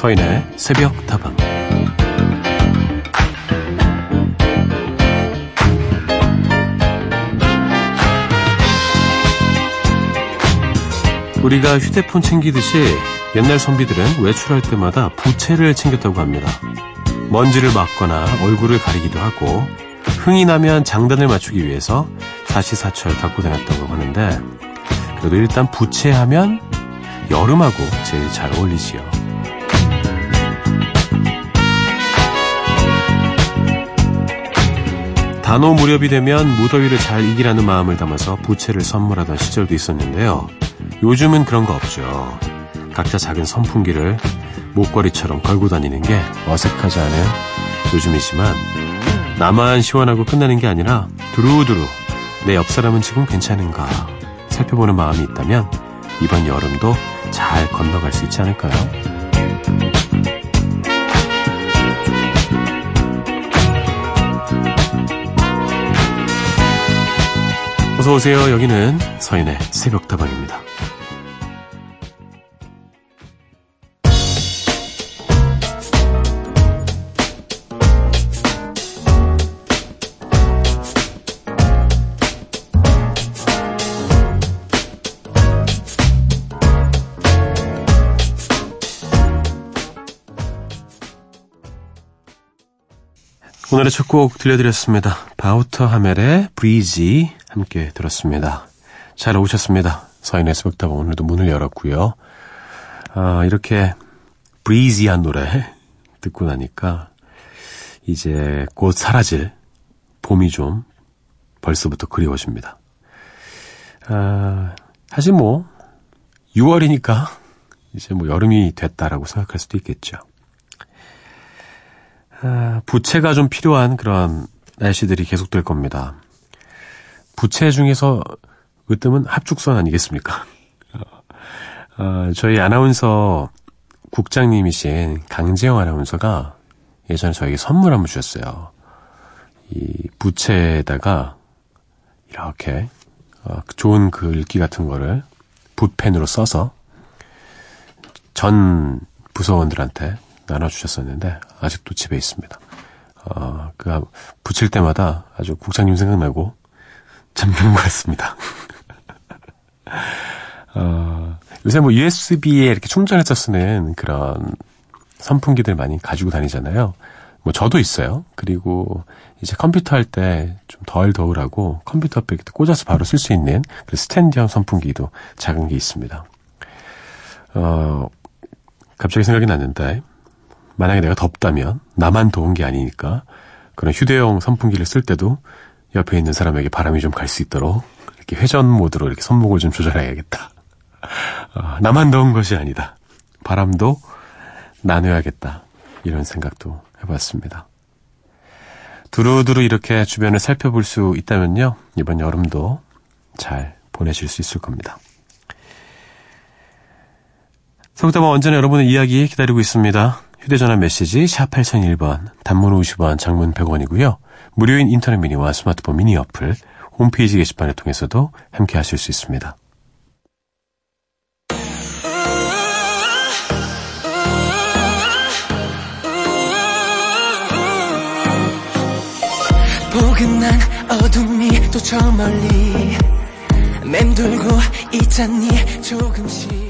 서인의 새벽 다방 우리가 휴대폰 챙기듯이 옛날 선비들은 외출할 때마다 부채를 챙겼다고 합니다. 먼지를 막거나 얼굴을 가리기도 하고 흥이 나면 장단을 맞추기 위해서 사시사철 갖고 다녔다고 하는데 그래도 일단 부채하면 여름하고 제일 잘 어울리지요. 단오 무렵이 되면 무더위를 잘 이기라는 마음을 담아서 부채를 선물하던 시절도 있었는데요. 요즘은 그런 거 없죠. 각자 작은 선풍기를 목걸이처럼 걸고 다니는 게 어색하지 않은 요즘이지만 나만 시원하고 끝나는 게 아니라 두루두루 내 옆 사람은 지금 괜찮은가 살펴보는 마음이 있다면 이번 여름도 잘 건너갈 수 있지 않을까요? 어서 오세요. 여기는 서인의 새벽 다방입니다. 오늘의 첫 곡 들려드렸습니다. 바우터 하멜의 브리지 함께 들었습니다. 잘 오셨습니다. 서인의 새벽다방 오늘도 문을 열었고요. 아, 이렇게 브리지한 노래 듣고 나니까 이제 곧 사라질 봄이 좀 벌써부터 그리워집니다. 아, 사실 뭐 6월이니까 이제 뭐 여름이 됐다라고 생각할 수도 있겠죠. 아, 부채가 좀 필요한 그런 날씨들이 계속될 겁니다. 부채 중에서 으뜸은 합죽선 아니겠습니까? 어, 저희 아나운서 국장님이신 강재영 아나운서가 예전에 저에게 선물 한번 주셨어요. 이 부채에다가 이렇게 어, 좋은 글귀 같은 거를 붓펜으로 써서 전 부서원들한테 나눠주셨었는데 아직도 집에 있습니다. 어, 그 붙일 때마다 아주 국장님 생각나고 참 좋은 것 같습니다. 어, 요새 뭐 USB에 이렇게 충전해서 쓰는 그런 선풍기들 많이 가지고 다니잖아요. 뭐 저도 있어요. 그리고 이제 컴퓨터 할 때 좀 덜 더우라고 컴퓨터 앞에 꽂아서 바로 쓸 수 있는 그 스탠디형 선풍기도 작은 게 있습니다. 어, 갑자기 생각이 났는데 만약에 내가 덥다면 나만 더운 게 아니니까 그런 휴대용 선풍기를 쓸 때도 옆에 있는 사람에게 바람이 좀 갈 수 있도록 이렇게 회전 모드로 이렇게 손목을 좀 조절해야겠다. 어, 나만 더운 것이 아니다. 바람도 나눠야겠다. 이런 생각도 해봤습니다. 두루두루 이렇게 주변을 살펴볼 수 있다면요. 이번 여름도 잘 보내실 수 있을 겁니다. 성담은 언제나 여러분의 이야기 기다리고 있습니다. 휴대전화 메시지 샵 8001번, 단문 50원, 장문 100원이고요. 무료인 인터넷 미니와 스마트폰 미니 어플, 홈페이지 게시판을 통해서도 함께 하실 수 있습니다. 포근한 어둠이 또 저 멀리 맴돌고 있잖니 조금씩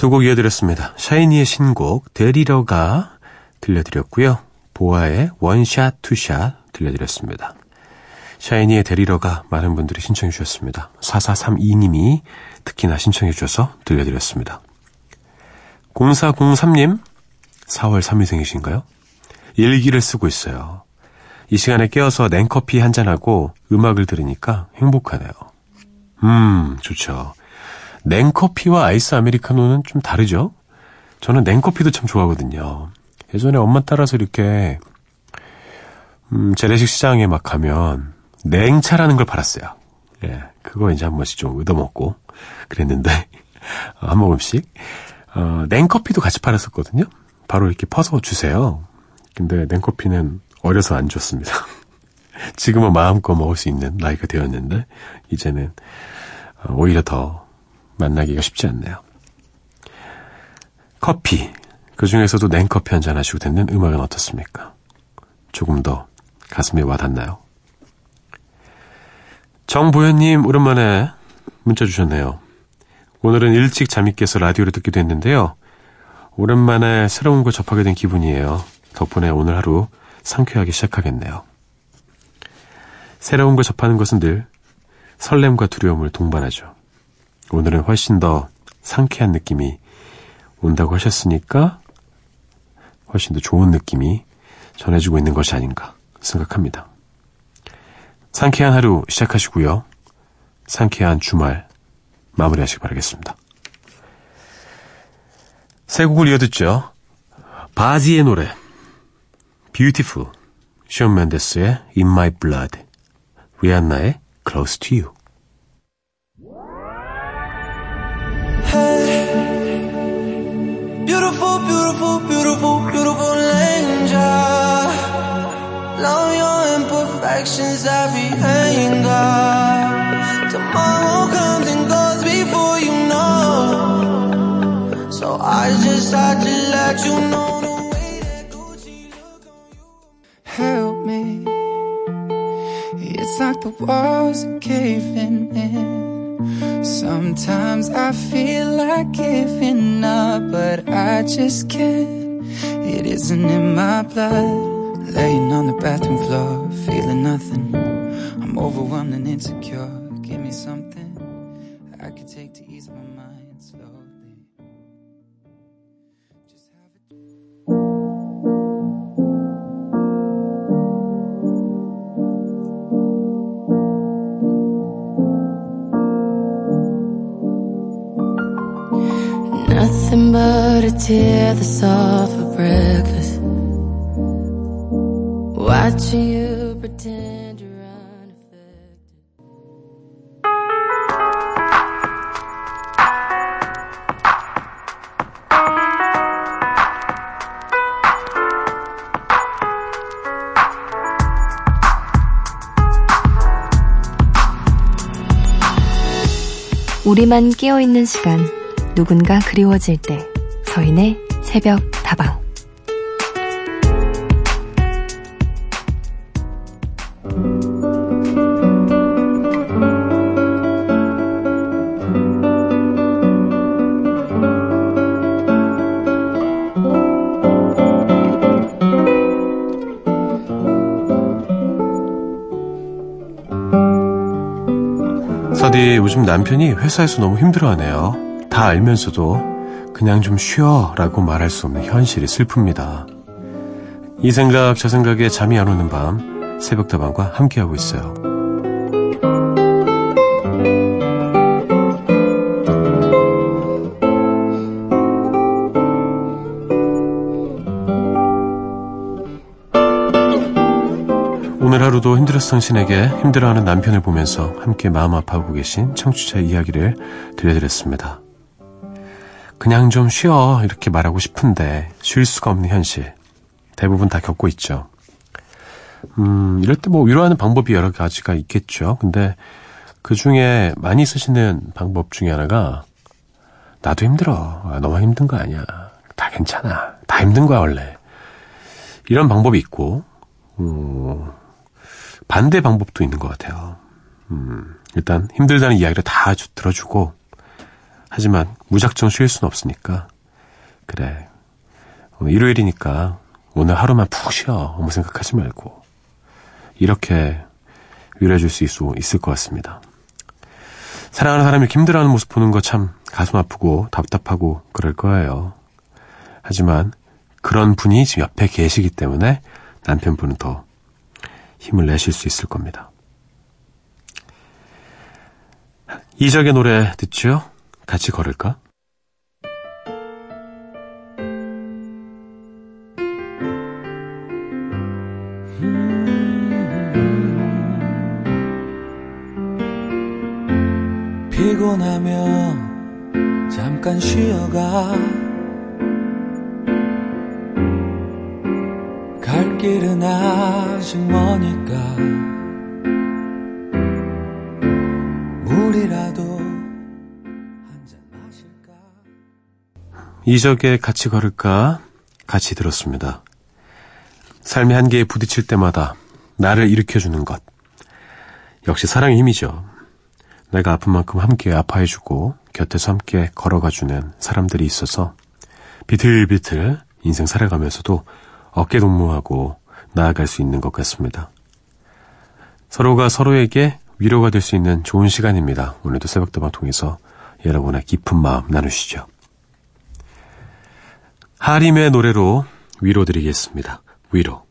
두 곡 이어드렸습니다. 샤이니의 신곡 데리러가 들려드렸고요. 보아의 One Shot Two Shot 들려드렸습니다. 샤이니의 데리러가 많은 분들이 신청해 주셨습니다. 4432님이 특히나 신청해 주셔서 들려드렸습니다. 0403님, 4월 3일생이신가요? 일기를 쓰고 있어요. 이 시간에 깨어서 냉커피 한잔하고 음악을 들으니까 행복하네요. 음, 좋죠. 냉커피와 아이스 아메리카노는 좀 다르죠? 저는 냉커피도 참 좋아하거든요. 예전에 엄마 따라서 이렇게 음, 재래식 시장에 막 가면 냉차라는 걸 팔았어요. 예, 그거 이제 한 번씩 좀 얻어먹고 그랬는데 한 모금씩 어, 냉커피도 같이 팔았었거든요. 바로 이렇게 퍼서 주세요. 근데 냉커피는 어려서 안 줬습니다. 지금은 마음껏 먹을 수 있는 나이가 되었는데 이제는 어, 오히려 더 만나기가 쉽지 않네요. 커피 그 중에서도 냉커피 한 잔 하시고 듣는 음악은 어떻습니까? 조금 더 가슴에 와닿나요? 정보현님 오랜만에 문자 주셨네요. 오늘은 일찍 잠이 깨서 라디오를 듣기도 했는데요. 오랜만에 새로운 걸 접하게 된 기분이에요. 덕분에 오늘 하루 상쾌하게 시작하겠네요. 새로운 걸 접하는 것은 늘 설렘과 두려움을 동반하죠. 오늘은 훨씬 더 상쾌한 느낌이 온다고 하셨으니까 훨씬 더 좋은 느낌이 전해주고 있는 것이 아닌가 생각합니다. 상쾌한 하루 시작하시고요. 상쾌한 주말 마무리하시기 바라겠습니다. 세 곡을 이어듣죠. 바지의 노래 Beautiful 션 맨데스의 In My Blood 리안나의 Close to You Beautiful, beautiful, beautiful, beautiful angel. Love your imperfections, every anger. Tomorrow comes and goes before you know. So I just had to let you know the way that. Help me. It's like the walls are caving in. Sometimes I feel like giving up, but I just can't. It isn't in my blood. Laying on the bathroom floor, feeling nothing. I'm overwhelmed and insecure. Give me something 우리만 깨어있는 시간, 누군가 그리워질 때, 서인의 새벽 다방. 서디 요즘 남편이 회사에서 너무 힘들어하네요. 다 알면서도 그냥 좀 쉬어 라고 말할 수 없는 현실이 슬픕니다. 이 생각 저 생각에 잠이 안 오는 밤 새벽다방과 함께하고 있어요. 오늘 하루도 힘들었던 당신에게 힘들어하는 남편을 보면서 함께 마음 아파하고 계신 청취자 이야기를 들려드렸습니다. 그냥 좀 쉬어 이렇게 말하고 싶은데 쉴 수가 없는 현실 대부분 다 겪고 있죠. 음, 이럴 때 뭐 위로하는 방법이 여러 가지가 있겠죠. 근데 그 중에 많이 쓰시는 방법 중에 하나가 나도 힘들어. 아, 너만 힘든 거 아니야. 다 괜찮아. 다 힘든 거야 원래. 이런 방법이 있고 음, 반대 방법도 있는 것 같아요. 음, 일단 힘들다는 이야기를 다 주- 들어주고 하지만 무작정 쉴 수는 없으니까 그래 오늘 일요일이니까 오늘 하루만 푹 쉬어 아무 생각하지 말고 이렇게 위로해줄 수 있, 있을 것 같습니다. 사랑하는 사람이 힘들어하는 모습 보는 거 참 가슴 아프고 답답하고 그럴 거예요. 하지만 그런 분이 지금 옆에 계시기 때문에 남편분은 더 힘을 내실 수 있을 겁니다. 이적의 노래 듣죠? 같이 걸을까? 피곤하면 잠깐 쉬어가 갈 길은 아직 머니까 이적에 같이 걸을까 같이 들었습니다. 삶의 한계에 부딪힐 때마다 나를 일으켜주는 것. 역시 사랑의 힘이죠. 내가 아픈 만큼 함께 아파해주고 곁에서 함께 걸어가주는 사람들이 있어서 비틀비틀 인생 살아가면서도 어깨 동무하고 나아갈 수 있는 것 같습니다. 서로가 서로에게 위로가 될 수 있는 좋은 시간입니다. 오늘도 새벽다방 통해서 여러분의 깊은 마음 나누시죠. 하림의 노래로 위로 드리겠습니다. 위로.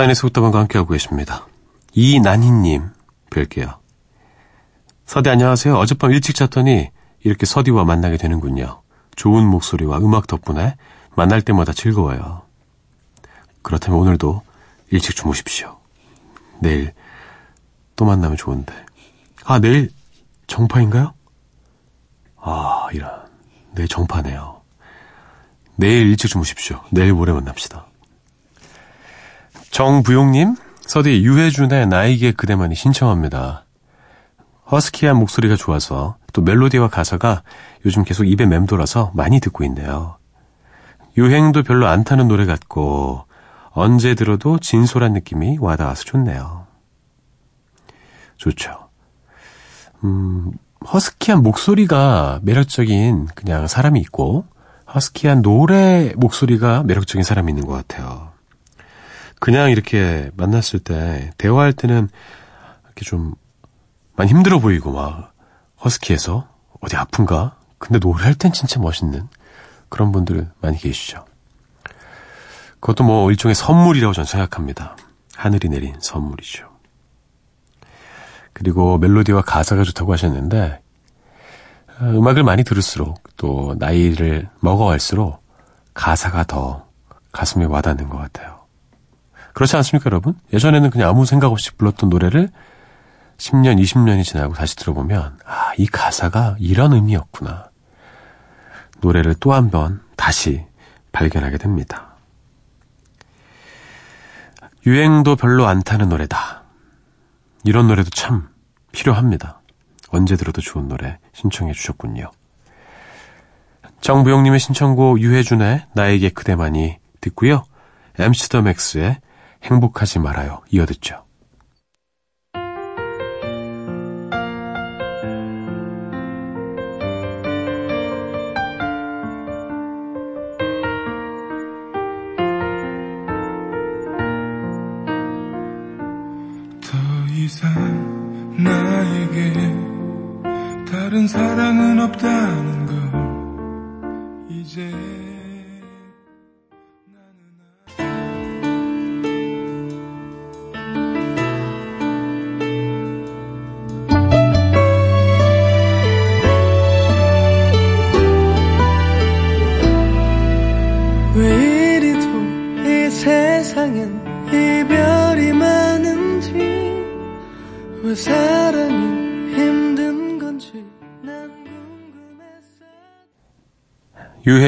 사인의 속담과 함께하고 계십니다. 이난희님, 뵐게요. 서디 안녕하세요. 어젯밤 일찍 잤더니 이렇게 서디와 만나게 되는군요. 좋은 목소리와 음악 덕분에 만날 때마다 즐거워요. 그렇다면 오늘도 일찍 주무십시오. 내일 또 만나면 좋은데. 아, 내일 정파인가요? 아, 이런. 내일 정파네요. 내일 일찍 주무십시오. 내일 모레 만납시다. 정부용님, 서디 유해준의 나에게 그대만이 신청합니다. 허스키한 목소리가 좋아서 또 멜로디와 가사가 요즘 계속 입에 맴돌아서 많이 듣고 있네요. 유행도 별로 안 타는 노래 같고 언제 들어도 진솔한 느낌이 와닿아서 좋네요. 좋죠. 음, 허스키한 목소리가 매력적인 그냥 사람이 있고 허스키한 노래 목소리가 매력적인 사람이 있는 것 같아요. 그냥 이렇게 만났을 때 대화할 때는 이렇게 좀 많이 힘들어 보이고 막 허스키해서 어디 아픈가? 근데 노래할 땐 진짜 멋있는 그런 분들 많이 계시죠. 그것도 뭐 일종의 선물이라고 저는 생각합니다. 하늘이 내린 선물이죠. 그리고 멜로디와 가사가 좋다고 하셨는데 어, 음악을 많이 들을수록 또 나이를 먹어갈수록 가사가 더 가슴에 와닿는 것 같아요. 그렇지 않습니까, 여러분? 예전에는 그냥 아무 생각 없이 불렀던 노래를 10년, 20년이 지나고 다시 들어보면, 아, 이 가사가 이런 의미였구나. 노래를 또 한 번 다시 발견하게 됩니다. 유행도 별로 안 타는 노래다. 이런 노래도 참 필요합니다. 언제 들어도 좋은 노래 신청해 주셨군요. 정부영님의 신청곡 유해준의 나에게 그대만이 듣고요. MC 더 맥스의 행복하지 말아요. 이어 듣죠.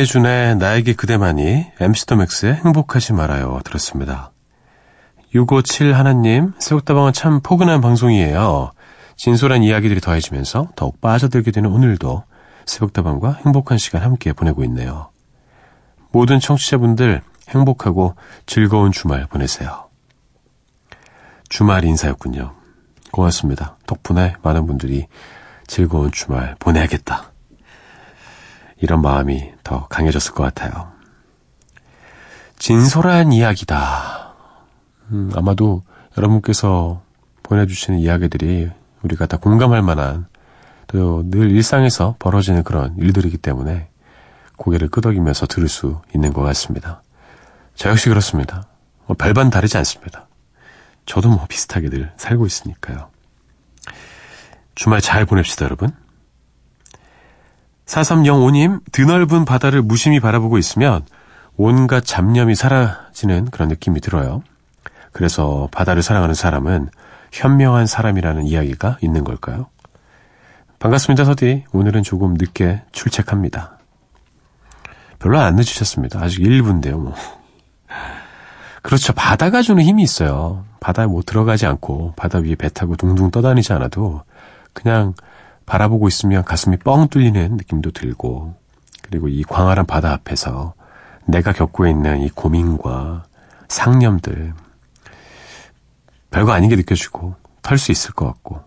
유해준의 나에게 그대만이 MC 더 맥스의 행복하지 말아요 들었습니다. 657 하나님 새우다방은 참 포근한 방송이에요. 진솔한 이야기들이 더해지면서 더욱 빠져들게 되는 오늘도 새벽다방과 행복한 시간 함께 보내고 있네요. 모든 청취자분들 행복하고 즐거운 주말 보내세요. 주말 인사였군요. 고맙습니다. 덕분에 많은 분들이 즐거운 주말 보내야겠다. 이런 마음이 더 강해졌을 것 같아요. 진솔한 이야기다. 음, 아마도 여러분께서 보내주시는 이야기들이 우리가 다 공감할 만한 또 늘 일상에서 벌어지는 그런 일들이기 때문에 고개를 끄덕이면서 들을 수 있는 것 같습니다. 저 역시 그렇습니다. 뭐 별반 다르지 않습니다. 저도 뭐 비슷하게 늘 살고 있으니까요. 주말 잘 보냅시다, 여러분. 4305님, 드넓은 바다를 무심히 바라보고 있으면 온갖 잡념이 사라지는 그런 느낌이 들어요. 그래서 바다를 사랑하는 사람은 현명한 사람이라는 이야기가 있는 걸까요? 반갑습니다, 서디. 오늘은 조금 늦게 출첵합니다. 별로 안 늦으셨습니다. 아직 1분인데요, 뭐. 그렇죠. 바다가 주는 힘이 있어요. 바다에 못 들어가지 않고 바다 위에 배 타고 둥둥 떠다니지 않아도 그냥 바라보고 있으면 가슴이 뻥 뚫리는 느낌도 들고 그리고 이 광활한 바다 앞에서 내가 겪고 있는 이 고민과 상념들 별거 아닌 게 느껴지고 털 수 있을 것 같고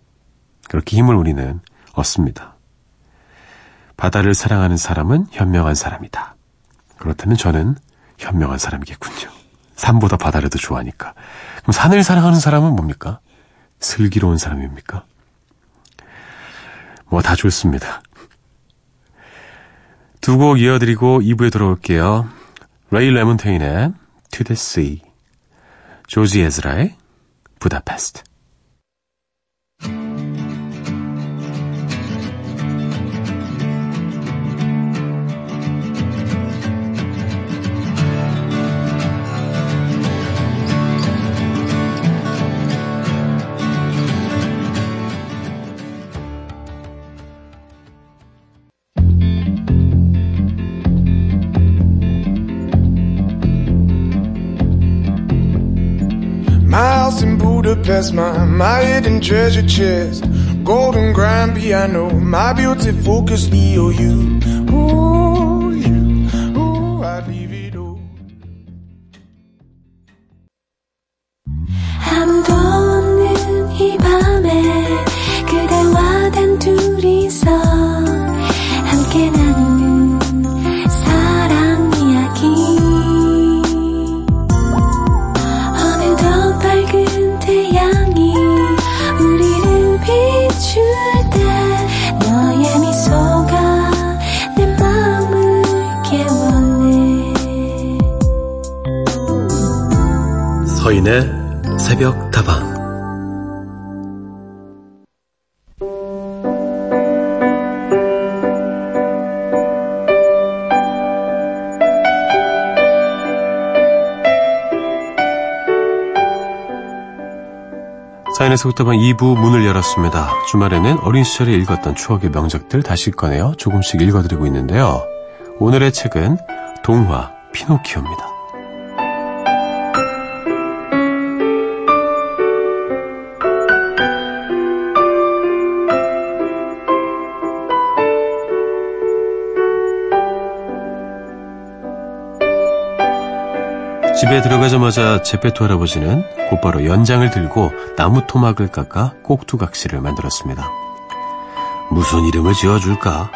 그렇게 힘을 우리는 얻습니다. 바다를 사랑하는 사람은 현명한 사람이다. 그렇다면 저는 현명한 사람이겠군요. 산보다 바다를 더 좋아하니까. 그럼 산을 사랑하는 사람은 뭡니까? 슬기로운 사람입니까? 뭐 다 좋습니다. 두 곡 이어드리고 2부에 돌아올게요. 레이 레몬테인의 To the Sea, 조지 에즈라의 부다페스트. My house in Budapest, my, my hidden treasure chest. Golden grand piano, my beauty focus, EOU. Ooh, 서인의 새벽 다방 2부 문을 열었습니다. 주말에는 어린 시절에 읽었던 추억의 명작들 다시 꺼내어 조금씩 읽어드리고 있는데요. 오늘의 책은 동화 피노키오입니다. 집에 들어가자마자 제페토 할아버지는 곧바로 연장을 들고 나무 토막을 깎아 꼭두각시를 만들었습니다. 무슨 이름을 지어줄까?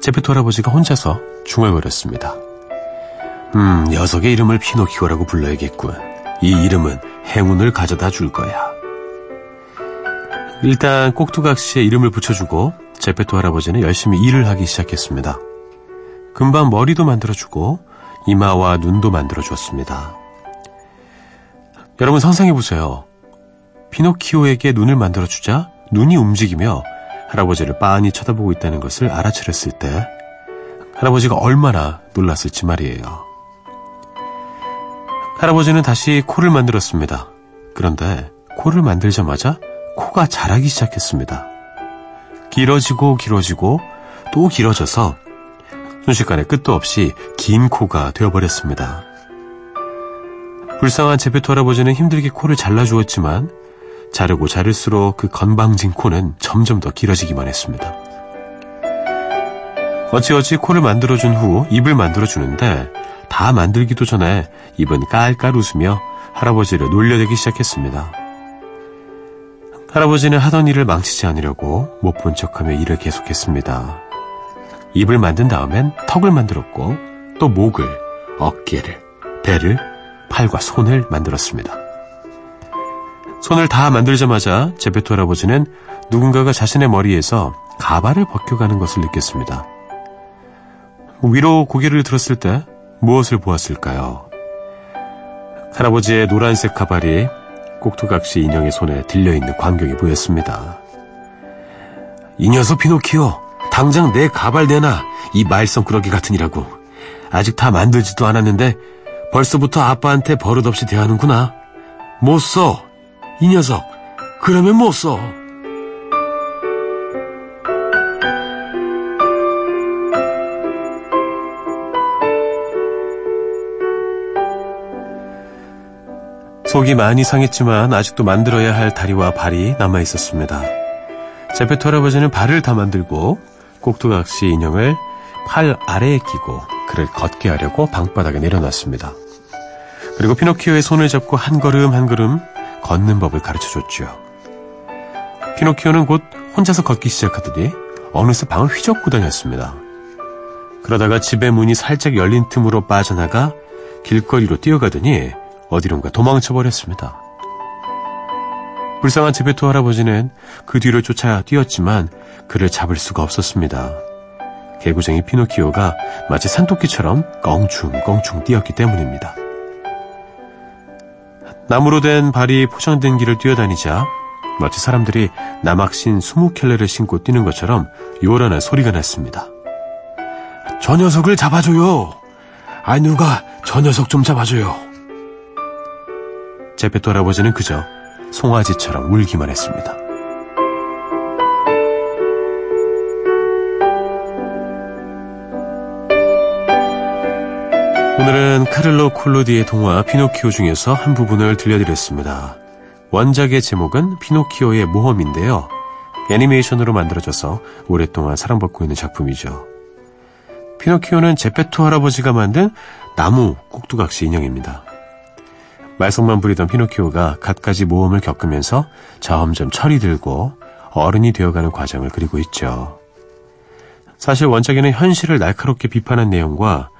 제페토 할아버지가 혼자서 중얼거렸습니다. 음, 녀석의 이름을 피노키오라고 불러야겠군. 이 이름은 행운을 가져다 줄 거야. 일단 꼭두각시에 이름을 붙여주고 제페토 할아버지는 열심히 일을 하기 시작했습니다. 금방 머리도 만들어주고 이마와 눈도 만들어주었습니다. 여러분 상상해보세요. 피노키오에게 눈을 만들어주자 눈이 움직이며 할아버지를 빤히 쳐다보고 있다는 것을 알아차렸을 때 할아버지가 얼마나 놀랐을지 말이에요. 할아버지는 다시 코를 만들었습니다. 그런데 코를 만들자마자 코가 자라기 시작했습니다. 길어지고 길어지고 또 길어져서 순식간에 끝도 없이 긴 코가 되어버렸습니다. 불쌍한 제페토 할아버지는 힘들게 코를 잘라주었지만 자르고 자를수록 그 건방진 코는 점점 더 길어지기만 했습니다. 어찌어찌 코를 만들어준 후 입을 만들어주는데 다 만들기도 전에 입은 깔깔 웃으며 할아버지를 놀려대기 시작했습니다. 할아버지는 하던 일을 망치지 않으려고 못 본 척하며 일을 계속했습니다. 입을 만든 다음엔 턱을 만들었고 또 목을, 어깨를, 배를, 팔과 손을 만들었습니다. 손을 다 만들자마자 제페토 할아버지는 누군가가 자신의 머리에서 가발을 벗겨가는 것을 느꼈습니다. 위로 고개를 들었을 때 무엇을 보았을까요? 할아버지의 노란색 가발이 꼭두각시 인형의 손에 들려있는 광경이 보였습니다. 이 녀석 피노키오, 당장 내 가발 내놔, 이 말썽꾸러기 같으니라고. 아직 다 만들지도 않았는데 벌써부터 아빠한테 버릇없이 대하는구나. 못 써, 이 녀석. 그러면 못 써. 속이 많이 상했지만 아직도 만들어야 할 다리와 발이 남아 있었습니다. 제페토 할아버지는 발을 다 만들고 꼭두각시 인형을 팔 아래에 끼고 그를 걷게 하려고 방바닥에 내려놨습니다. 그리고 피노키오의 손을 잡고 한 걸음 한 걸음 걷는 법을 가르쳐 줬죠. 피노키오는 곧 혼자서 걷기 시작하더니 어느새 방을 휘젓고 다녔습니다. 그러다가 집의 문이 살짝 열린 틈으로 빠져나가 길거리로 뛰어가더니 어디론가 도망쳐버렸습니다. 불쌍한 제베토 할아버지는 그 뒤를 쫓아 뛰었지만 그를 잡을 수가 없었습니다. 개구쟁이 피노키오가 마치 산토끼처럼 껑충껑충 뛰었기 때문입니다. 나무로 된 발이 포장된 길을 뛰어다니자 마치 사람들이 남학신 스무 켤레를 신고 뛰는 것처럼 요란한 소리가 났습니다. 저 녀석을 잡아줘요. 아 누가 저 녀석 좀 잡아줘요. 제페토 할아버지는 그저 송아지처럼 울기만 했습니다. 오늘은 카를로 콜로디의 동화 피노키오 중에서 한 부분을 들려드렸습니다. 원작의 제목은 피노키오의 모험인데요. 애니메이션으로 만들어져서 오랫동안 사랑받고 있는 작품이죠. 피노키오는 제페토 할아버지가 만든 나무 꼭두각시 인형입니다. 말썽만 부리던 피노키오가 갖가지 모험을 겪으면서 점점 철이 들고 어른이 되어가는 과정을 그리고 있죠. 사실 원작에는 현실을 날카롭게 비판한 내용과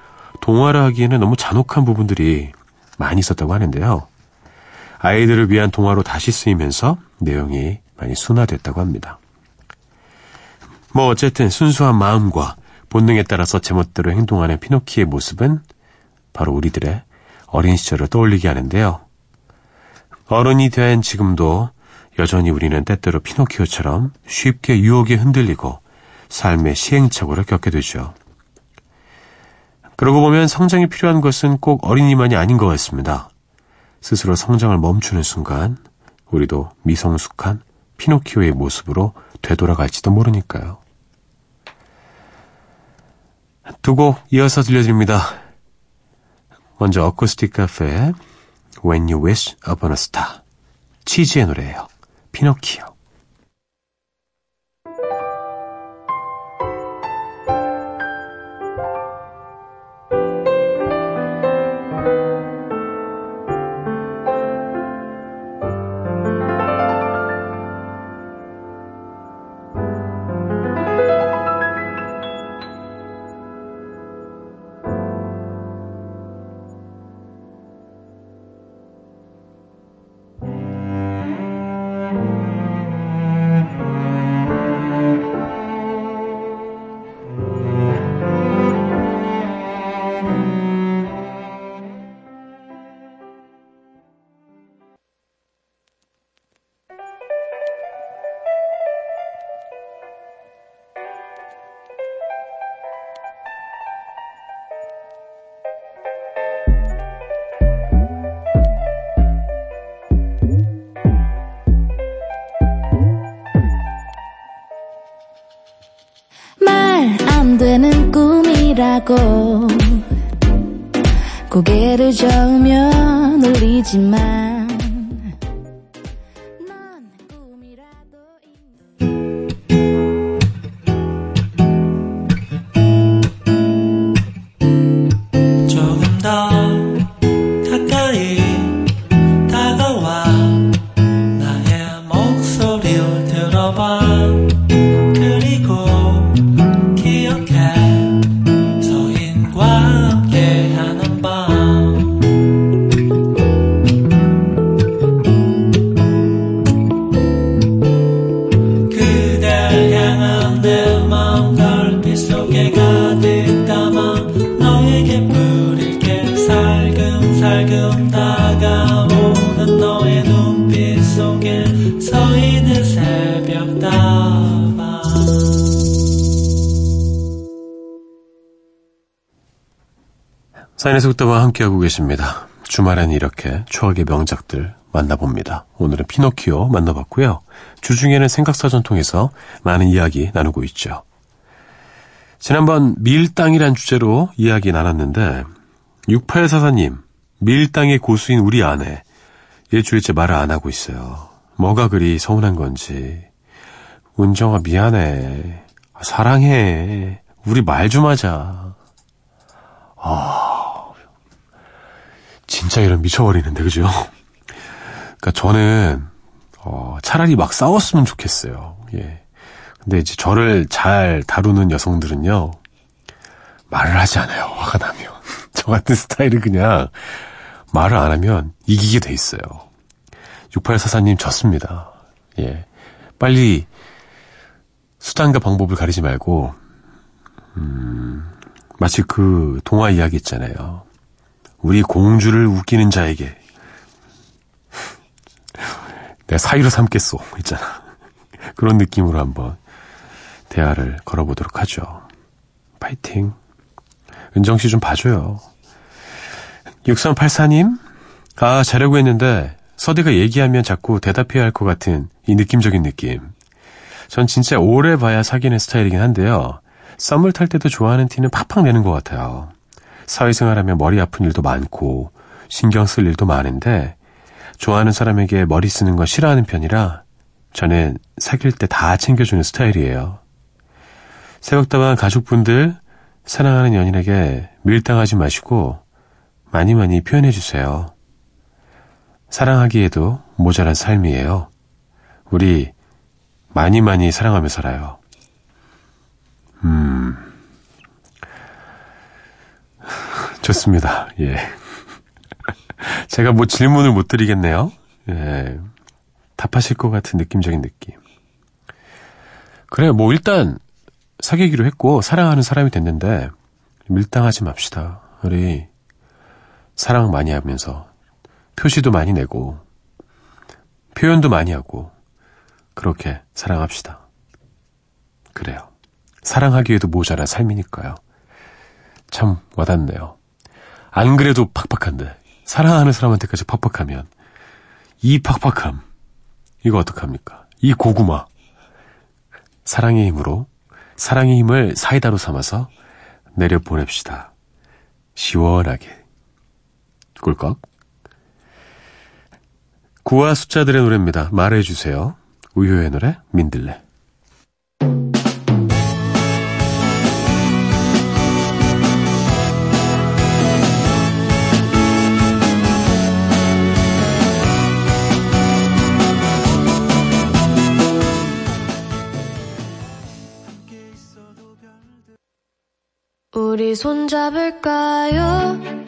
동화라 하기에는 너무 잔혹한 부분들이 많이 있었다고 하는데요. 아이들을 위한 동화로 다시 쓰이면서 내용이 많이 순화됐다고 합니다. 뭐 어쨌든 순수한 마음과 본능에 따라서 제멋대로 행동하는 피노키의 모습은 바로 우리들의 어린 시절을 떠올리게 하는데요. 어른이 된 지금도 여전히 우리는 때때로 피노키오처럼 쉽게 유혹에 흔들리고 삶의 시행착오를 겪게 되죠. 그러고 보면 성장이 필요한 것은 꼭 어린이만이 아닌 것 같습니다. 스스로 성장을 멈추는 순간 우리도 미성숙한 피노키오의 모습으로 되돌아갈지도 모르니까요. 두 곡 이어서 들려드립니다. 먼저 어쿠스틱 카페의 When You Wish Upon a Star 치즈의 노래예요. 피노키오 속도와 함께하고 계십니다. 주말엔 이렇게 추억의 명작들 만나봅니다. 오늘은 피노키오 만나봤고요. 주중에는 생각사전 통해서 많은 이야기 나누고 있죠. 지난번 밀당이란 주제로 이야기 나눴는데 6844님 밀당의 고수인 우리 아내 일주일째 말을 안 하고 있어요. 뭐가 그리 서운한 건지 은정아 미안해 사랑해 우리 말 좀 하자 아 진짜 이런 미쳐버리는데 그죠? 그러니까 저는 어, 차라리 막 싸웠으면 좋겠어요. 예. 근데 이제 저를 잘 다루는 여성들은요, 말을 하지 않아요. 화가 나면. 저 같은 스타일은 그냥 말을 안 하면 이기게 돼 있어요. 6844님 졌습니다. 예. 빨리 수단과 방법을 가리지 말고, 음, 마치 그 동화 이야기 있잖아요. 우리 공주를 웃기는 자에게 내가 사위로 삼겠소 있잖아. 그런 느낌으로 한번 대화를 걸어보도록 하죠. 파이팅. 은정 씨 좀 봐줘요. 6384님, 아, 자려고 했는데, 서디가 얘기하면 자꾸 대답해야 할 것 같은 이 느낌적인 느낌. 전 진짜 오래 봐야 사귀는 스타일이긴 한데요. 썸을 탈 때도 좋아하는 티는 팍팍 내는 것 같아요. 사회생활하면 머리 아픈 일도 많고, 신경 쓸 일도 많은데, 좋아하는 사람에게 머리 쓰는 건 싫어하는 편이라, 저는 사귈 때 다 챙겨주는 스타일이에요. 새벽다방 가족분들, 사랑하는 연인에게 밀당하지 마시고 많이 많이 표현해 주세요. 사랑하기에도 모자란 삶이에요. 우리 많이 많이 사랑하며 살아요. 음. 좋습니다. 예. 제가 뭐 질문을 못 드리겠네요. 예. 답하실 것 같은 느낌적인 느낌. 그래, 뭐 일단 사귀기로 했고 사랑하는 사람이 됐는데 밀당하지 맙시다. 우리 사랑 많이 하면서 표시도 많이 내고 표현도 많이 하고 그렇게 사랑합시다. 그래요. 사랑하기에도 모자란 삶이니까요. 참 와닿네요. 안 그래도 팍팍한데 사랑하는 사람한테까지 팍팍하면 이 팍팍함 이거 어떡합니까? 이 고구마 사랑의 힘으로 사랑의 힘을 사이다로 삼아서 내려 보냅시다. 시원하게. 꿀꺽. 구와 숫자들의 노래입니다. 말해주세요. 우효의 노래, 민들레. 손잡을까요?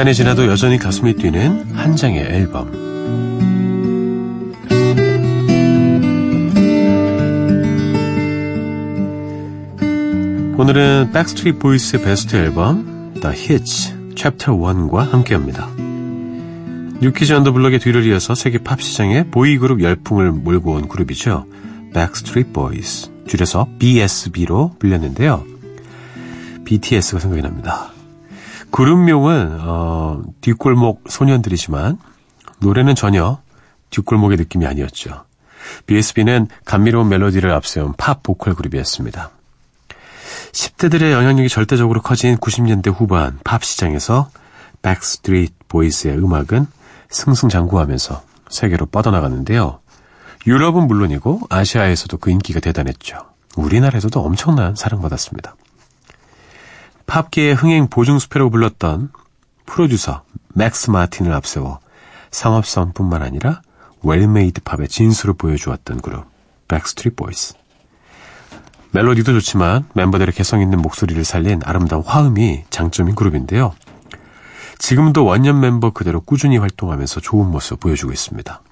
시간이 지나도 여전히 가슴이 뛰는 한 장의 앨범. 오늘은 백스트리트 보이스의 베스트 앨범 The Hits Chapter 1과 함께합니다. 뉴키즈 온 더 블럭의 뒤를 이어서 세계 팝 시장에 보이그룹 열풍을 몰고 온 그룹이죠. Backstreet Boys, 줄여서 BSB로 불렸는데요. BTS가 생각이 납니다. 그룹명은 어, 뒷골목 소년들이지만 노래는 전혀 뒷골목의 느낌이 아니었죠. BSB는 감미로운 멜로디를 앞세운 팝 보컬 그룹이었습니다. 10대들의 영향력이 절대적으로 커진 90년대 후반 팝 시장에서 백스트리트 보이스의 음악은 승승장구하면서 세계로 뻗어나갔는데요. 유럽은 물론이고 아시아에서도 그 인기가 대단했죠. 우리나라에서도 엄청난 사랑받았습니다. 팝계의 흥행 보증수표라고 불렀던 프로듀서 맥스 마틴을 앞세워 상업성뿐만 아니라 well-made 팝의 진수를 보여주었던 그룹 백스트리트 보이스. 멜로디도 좋지만 멤버들의 개성 있는 목소리를 살린 아름다운 화음이 장점인 그룹인데요. 지금도 원년 멤버 그대로 꾸준히 활동하면서 좋은 모습 보여주고 있습니다.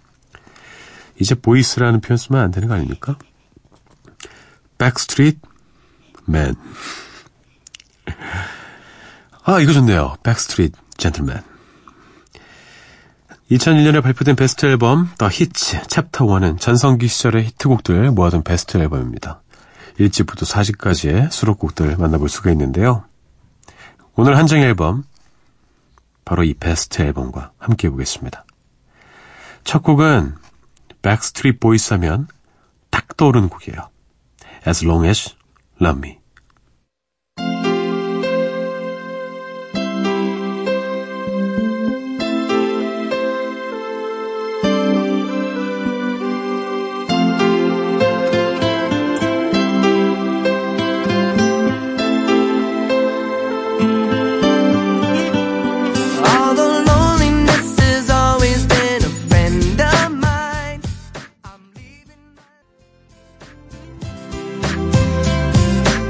이제 Boys라는 표현 쓰면 안 되는 거 아닙니까? Backstreet Men. 아, 이거 좋네요. Backstreet Gentlemen. 2001년에 발표된 베스트 앨범 The Hits Chapter 1은 전성기 시절의 히트곡들 모아둔 베스트 앨범입니다. 1집부터 4집까지의 수록곡들 만나볼 수가 있는데요. 오늘 한 장의 앨범 바로 이 베스트 앨범과 함께 해보겠습니다. 첫 곡은 백스트리트 보이스 하면 딱 떠오르는 곡이에요. As long as love me.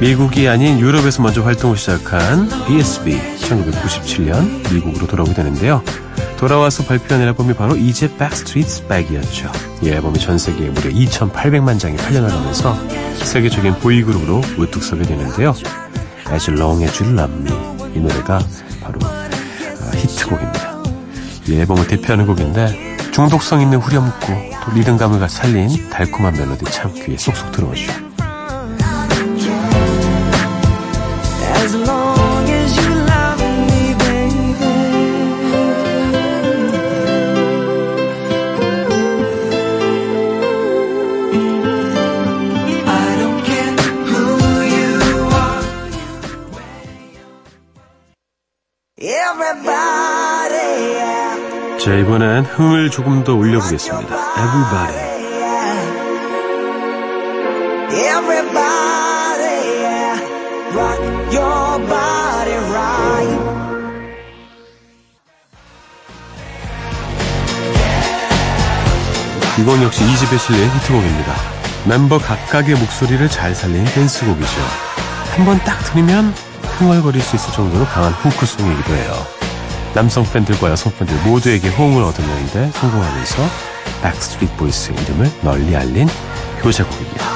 미국이 아닌 유럽에서 먼저 활동을 시작한 BSB 1997년 미국으로 돌아오게 되는데요. 돌아와서 발표한 앨범이 바로 이제 Backstreet's Back이었죠. 이 앨범이 전 세계에 무려 2,800만 장이 팔려나가면서 세계적인 보이그룹으로 우뚝 서게 되는데요. As Long As You Love Me 이 노래가 바로 아, 히트곡입니다. 이 앨범을 대표하는 곡인데 중독성 있는 후렴구 또 리듬감을 살린 달콤한 멜로디 참 귀에 쏙쏙 들어오죠. 이번엔 흥을 조금 더 올려보겠습니다. Everybody. Everybody, yeah. rock your body right. 이건 역시 이 집에 실린 히트곡입니다. 멤버 각각의 목소리를 잘 살린 댄스곡이죠. 한 번 딱 들으면 흥얼거릴 수 있을 정도로 강한 후크송이기도 해요. 남성 팬들과 여성 팬들 모두에게 호응을 얻었는데 성공하면서 백스트리트 보이스의 이름을 널리 알린 효자곡입니다.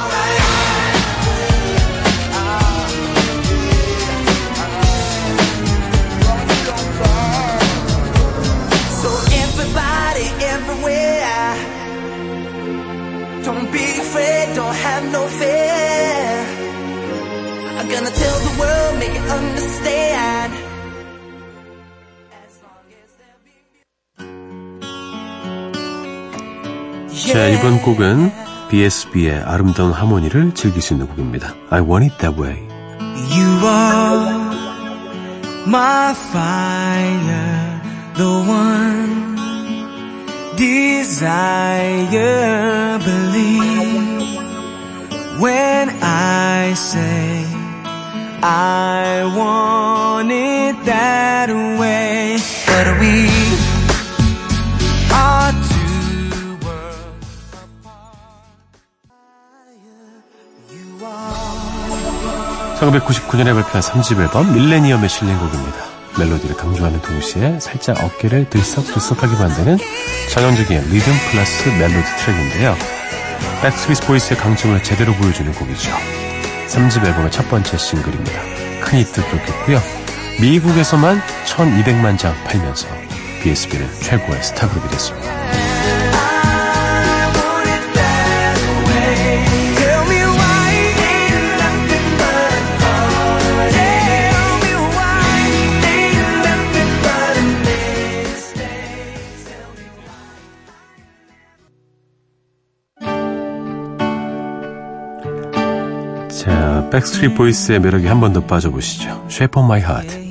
이번 곡은 BSB의 아름다운 하모니를 즐길 수 있는 곡입니다. I Want It That Way. You are my fire, the one desire. Believe when I say I want it that way. 1999년에 발표한 3집 앨범 밀레니엄에 실린 곡입니다. 멜로디를 강조하는 동시에 살짝 어깨를 들썩들썩하게 만드는 전형적인 리듬 플러스 멜로디 트랙인데요. 백스트리트 보이스의 강점을 제대로 보여주는 곡이죠. 3집 앨범의 첫 번째 싱글입니다. 큰 히트 기록했고요. 미국에서만 1200만 장 팔면서 BSB는 최고의 스타그룹이 됐습니다. 백스트리트 보이스의 매력에 한 번 더 빠져보시죠. Shape of My Heart.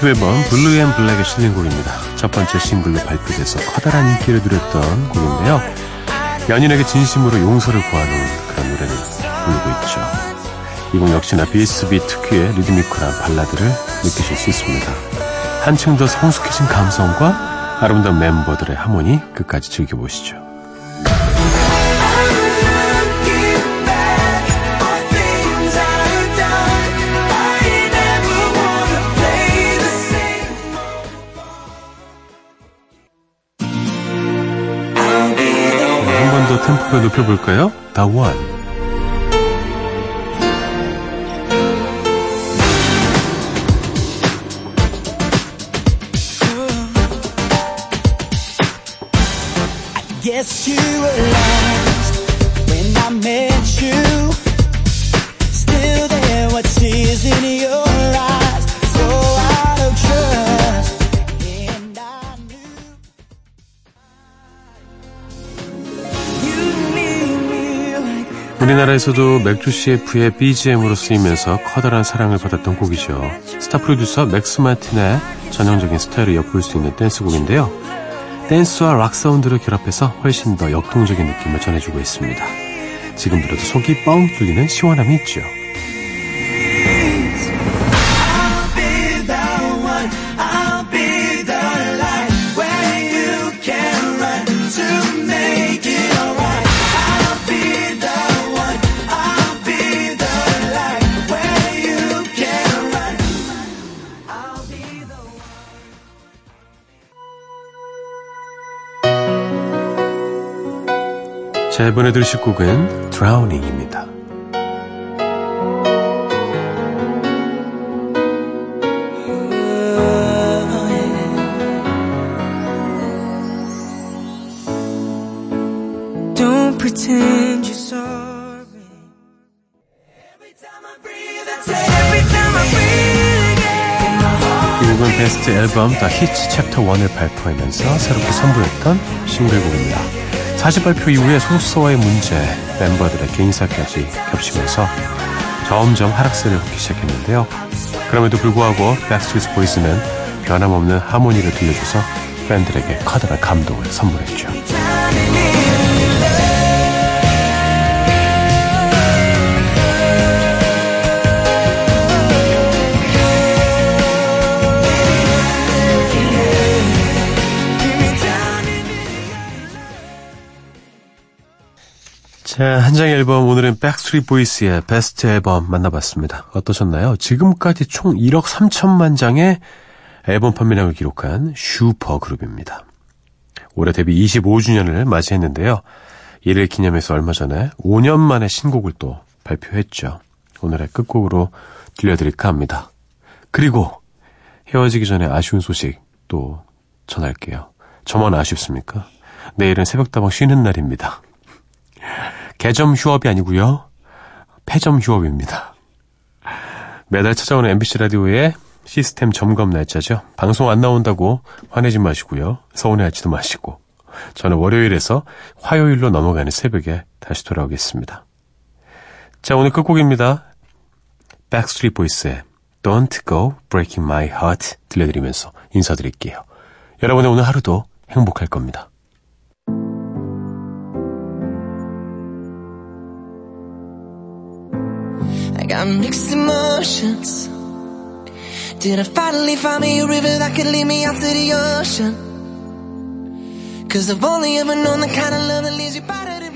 41번 블루 앤 블랙의 실린 곡입니다. 첫 번째 싱글로 발표돼서 커다란 인기를 누렸던 곡인데요. 연인에게 진심으로 용서를 구하는 그런 노래를 부르고 있죠. 이 곡 역시나 BSB 특유의 리드미컬한 발라드를 느끼실 수 있습니다. 한층 더 성숙해진 감성과 아름다운 멤버들의 하모니 끝까지 즐겨보시죠. 템포를 높여볼까요? The One. 우리나라에서도 맥주 CF의 BGM으로 쓰이면서 커다란 사랑을 받았던 곡이죠. 스타 프로듀서 맥스 마틴의 전형적인 스타일을 엿볼 수 있는 댄스곡인데요. 댄스와 락 사운드를 결합해서 훨씬 더 역동적인 느낌을 전해주고 있습니다. 지금 들어도 속이 뻥 뚫리는 시원함이 있죠. 자, 이번에 들으실 곡은 Drowning입니다. Don't pretend you're sorry. Every time I breathe, I take every time I breathe again. My heart 이 곡은 베스트 앨범 The Hits 챕터 1을 발표하면서 새롭게 선보였던 싱글곡입니다. 사실 발표 이후에 소속사와의 문제, 멤버들의 개인사까지 겹치면서 점점 하락세를 걷기 시작했는데요. 그럼에도 불구하고 백스트리트 보이스는 변함없는 하모니를 들려줘서 팬들에게 커다란 감동을 선물했죠. 한 장의 앨범 오늘은 백스트리트 보이스의 베스트 앨범 만나봤습니다. 어떠셨나요? 지금까지 총 1억 3천만 장의 앨범 판매량을 기록한 슈퍼 그룹입니다. 올해 데뷔 25주년을 맞이했는데요. 이를 기념해서 얼마 전에 5년 만에 신곡을 또 발표했죠. 오늘의 끝곡으로 들려드릴까 합니다. 그리고 헤어지기 전에 아쉬운 소식 또 전할게요. 저만 아쉽습니까? 내일은 새벽다방 쉬는 날입니다. 개점 휴업이 아니고요. 폐점 휴업입니다. 매달 찾아오는 MBC 라디오의 시스템 점검 날짜죠. 방송 안 나온다고 화내지 마시고요. 서운해하지도 마시고. 저는 월요일에서 화요일로 넘어가는 새벽에 다시 돌아오겠습니다. 자, 오늘 끝곡입니다. Backstreet Boys의 Don't Go Breaking My Heart 들려드리면서 인사드릴게요. 여러분의 오늘 하루도 행복할 겁니다. Got mixed emotions. Did I finally find me a river that could lead me out to the ocean? Cause I've only ever known the kind of love that leaves you battered